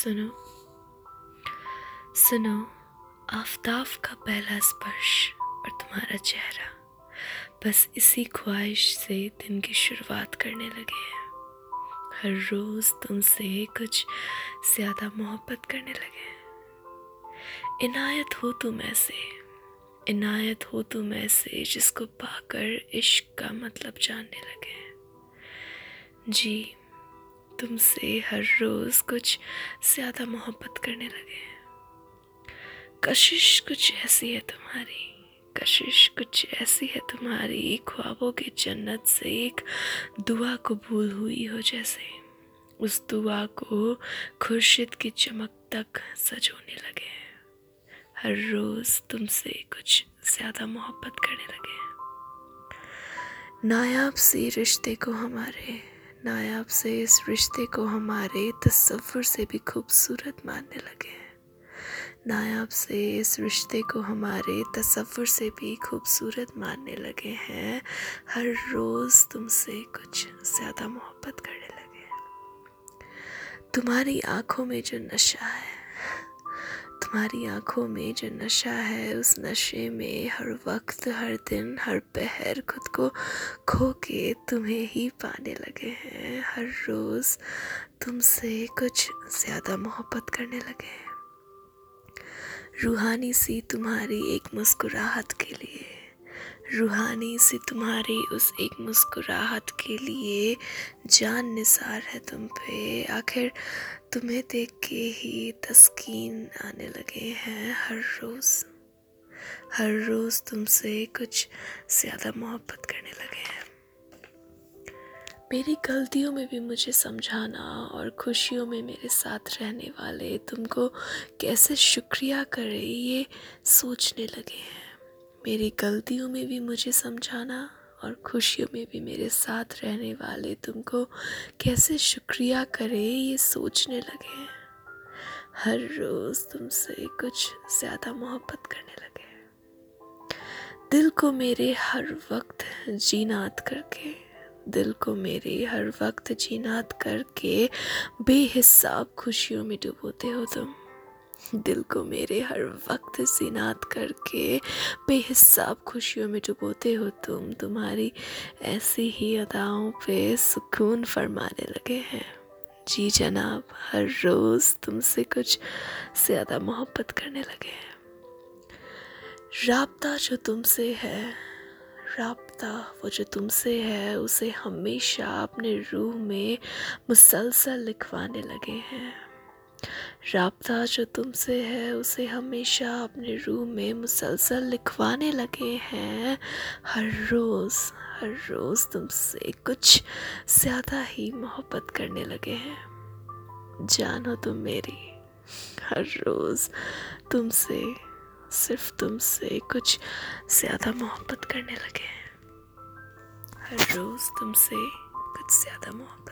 सुनो। सुनो, आफ्ताब का पहला स्पर्श और तुम्हारा चेहरा। बस इसी ख्वाहिश से दिन की शुरुआत करने लगे हैं। हर रोज़ तुमसे कुछ ज़्यादा मोहब्बत करने लगे हैं। इनायत हो तुम ऐसे, इनायत हो तुम ऐसे जिसको पाकर इश्क का मतलब जानने लगे हैं। जी तुमसे हर रोज़ कुछ ज़्यादा मोहब्बत करने लगे कशिश कुछ ऐसी है तुम्हारी, कशिश कुछ ऐसी है तुम्हारी, ख्वाबों की जन्नत से एक दुआ कबूल हुई हो जैसे। उस दुआ को खुर्शिद की चमक तक सजोने लगे हर रोज़ तुमसे कुछ ज़्यादा मोहब्बत करने लगे नायाब सी रिश्ते को हमारे नायाब से इस रिश्ते को हमारे तस्वुर से भी खूबसूरत मानने लगे हैं। नायाब से इस रिश्ते को हमारे तस्वुर से भी खूबसूरत मानने लगे हैं। हर रोज़ तुमसे कुछ ज़्यादा मोहब्बत करने लगे हैं। तुम्हारी आँखों में जो नशा है तुम्हारी आँखों में जो नशा है, उस नशे में हर वक्त, हर दिन, हर पहर खुद को खो के तुम्हें ही पाने लगे हैं। हर रोज़ तुमसे कुछ ज़्यादा मोहब्बत करने लगे हैं। रूहानी सी तुम्हारी एक मुस्कुराहट के लिए। रूहानी से तुम्हारी उस एक मुस्कुराहट के लिए जान निसार है तुम पे। आखिर तुम्हें देख के ही तस्कीन आने लगे हैं हर रोज़। हर रोज़ तुमसे कुछ ज़्यादा मोहब्बत करने लगे हैं। मेरी गलतियों में भी मुझे समझाना और खुशियों में मेरे साथ रहने वाले तुमको कैसे शुक्रिया करे, ये सोचने लगे हैं। मेरी गलतियों में भी मुझे समझाना और खुशियों में भी मेरे साथ रहने वाले तुमको कैसे शुक्रिया करे ये सोचने लगे हर रोज़ तुमसे कुछ ज़्यादा मोहब्बत करने लगे दिल को मेरे हर वक्त जीनात करके, दिल को मेरे हर वक्त जीनात करके बेहिसाब खुशियों में डुबोते हो तुम। दिल को मेरे हर वक्त सिनात करके, बेहिसाब खुशियों में डुबोते हो तुम। तुम्हारी ऐसी ही अदाओं पे सुकून फरमाने लगे हैं। जी जनाब, हर रोज़ तुमसे कुछ ज़्यादा मोहब्बत करने लगे हैं। राबता जो तुमसे है, राबता वो जो तुमसे है, उसे हमेशा अपने रूह में मुसलसल लिखवाने लगे हैं। रबता जो तुमसे है, उसे हमेशा अपने रूह में मुसलसल लिखवाने लगे हैं। हर रोज़ हर रोज़ तुमसे कुछ ज़्यादा ही मोहब्बत करने लगे हैं। जानो तुम मेरी, हर रोज़ तुमसे, सिर्फ़ तुमसे कुछ ज़्यादा मोहब्बत करने लगे हैं। हर रोज़ तुमसे कुछ ज़्यादा मोहब्बत